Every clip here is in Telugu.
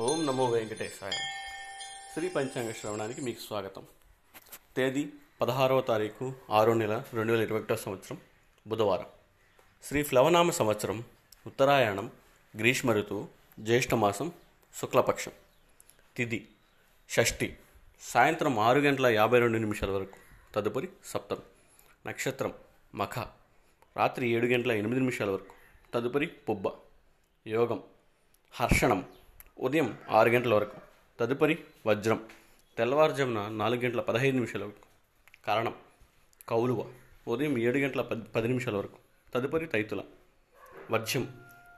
ఓం నమో వెంకటేశాయ. శ్రీ పంచాంగ శ్రవణానికి మీకు స్వాగతం. తేదీ పదహారవ తారీఖు ఆరో నెల రెండు వేల ఇరవై ఒకటో సంవత్సరం బుధవారం. శ్రీ ఫ్లవనామ సంవత్సరం ఉత్తరాయణం గ్రీష్మ ఋతువు జ్యేష్ఠమాసం శుక్లపక్షం. తిథి షష్ఠి సాయంత్రం ఆరు గంటల యాభై రెండు నిమిషాల వరకు. తదుపరి సప్తమి నక్షత్రం మఖ రాత్రి ఏడు గంటల ఎనిమిది నిమిషాల వరకు. తదుపరి పుబ్బ యోగం హర్షణం ఉదయం ఆరు గంటల వరకు. తదుపరి వజ్రం. తెల్లవారుజామున నాలుగు గంటల పదహైదు నిమిషాల వరకు. కారణం కౌలువ. ఉదయం ఏడు గంటల పది పది నిమిషాల వరకు. తదుపరి తైతుల. వర్జ్యం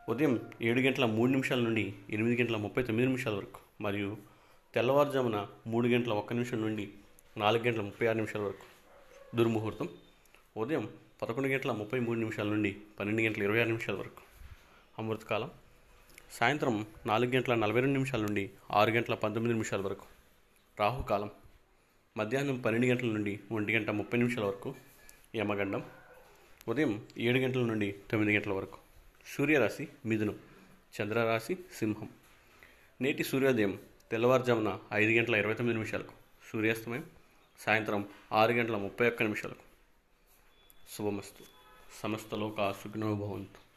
ఉదయం ఏడు గంటల మూడు నిమిషాల నుండి ఎనిమిది గంటల ముప్పై తొమ్మిది నిమిషాల వరకు మరియు తెల్లవారుజామున మూడు గంటల ఒక్క నిమిషం నుండి నాలుగు గంటల ముప్పై ఆరు నిమిషాల వరకు. దుర్ముహూర్తం. ఉదయం పదకొండు గంటల ముప్పై మూడు నిమిషాల నుండి పన్నెండు గంటల ఇరవై ఆరు నిమిషాల వరకు. అమృతకాలం. సాయంత్రం నాలుగు గంటల నలభై రెండు నిమిషాల నుండి ఆరు గంటల పంతొమ్మిది నిమిషాల వరకు. రాహుకాలం. మధ్యాహ్నం పన్నెండు గంటల నుండి ఒంటి గంట ముప్పై నిమిషాల వరకు. యమగండం. ఉదయం ఏడు గంటల నుండి తొమ్మిది గంటల వరకు. సూర్యరాశి మిథునం. చంద్రరాశి సింహం. నేటి సూర్యోదయం తెల్లవారుజామున ఐదు గంటల ఇరవై తొమ్మిది నిమిషాలకు. సూర్యాస్తమయం సాయంత్రం ఆరు గంటల ముప్పై ఒక్క నిమిషాలకు. శుభమస్తు. సమస్త లోక సుఖినో భవంతు.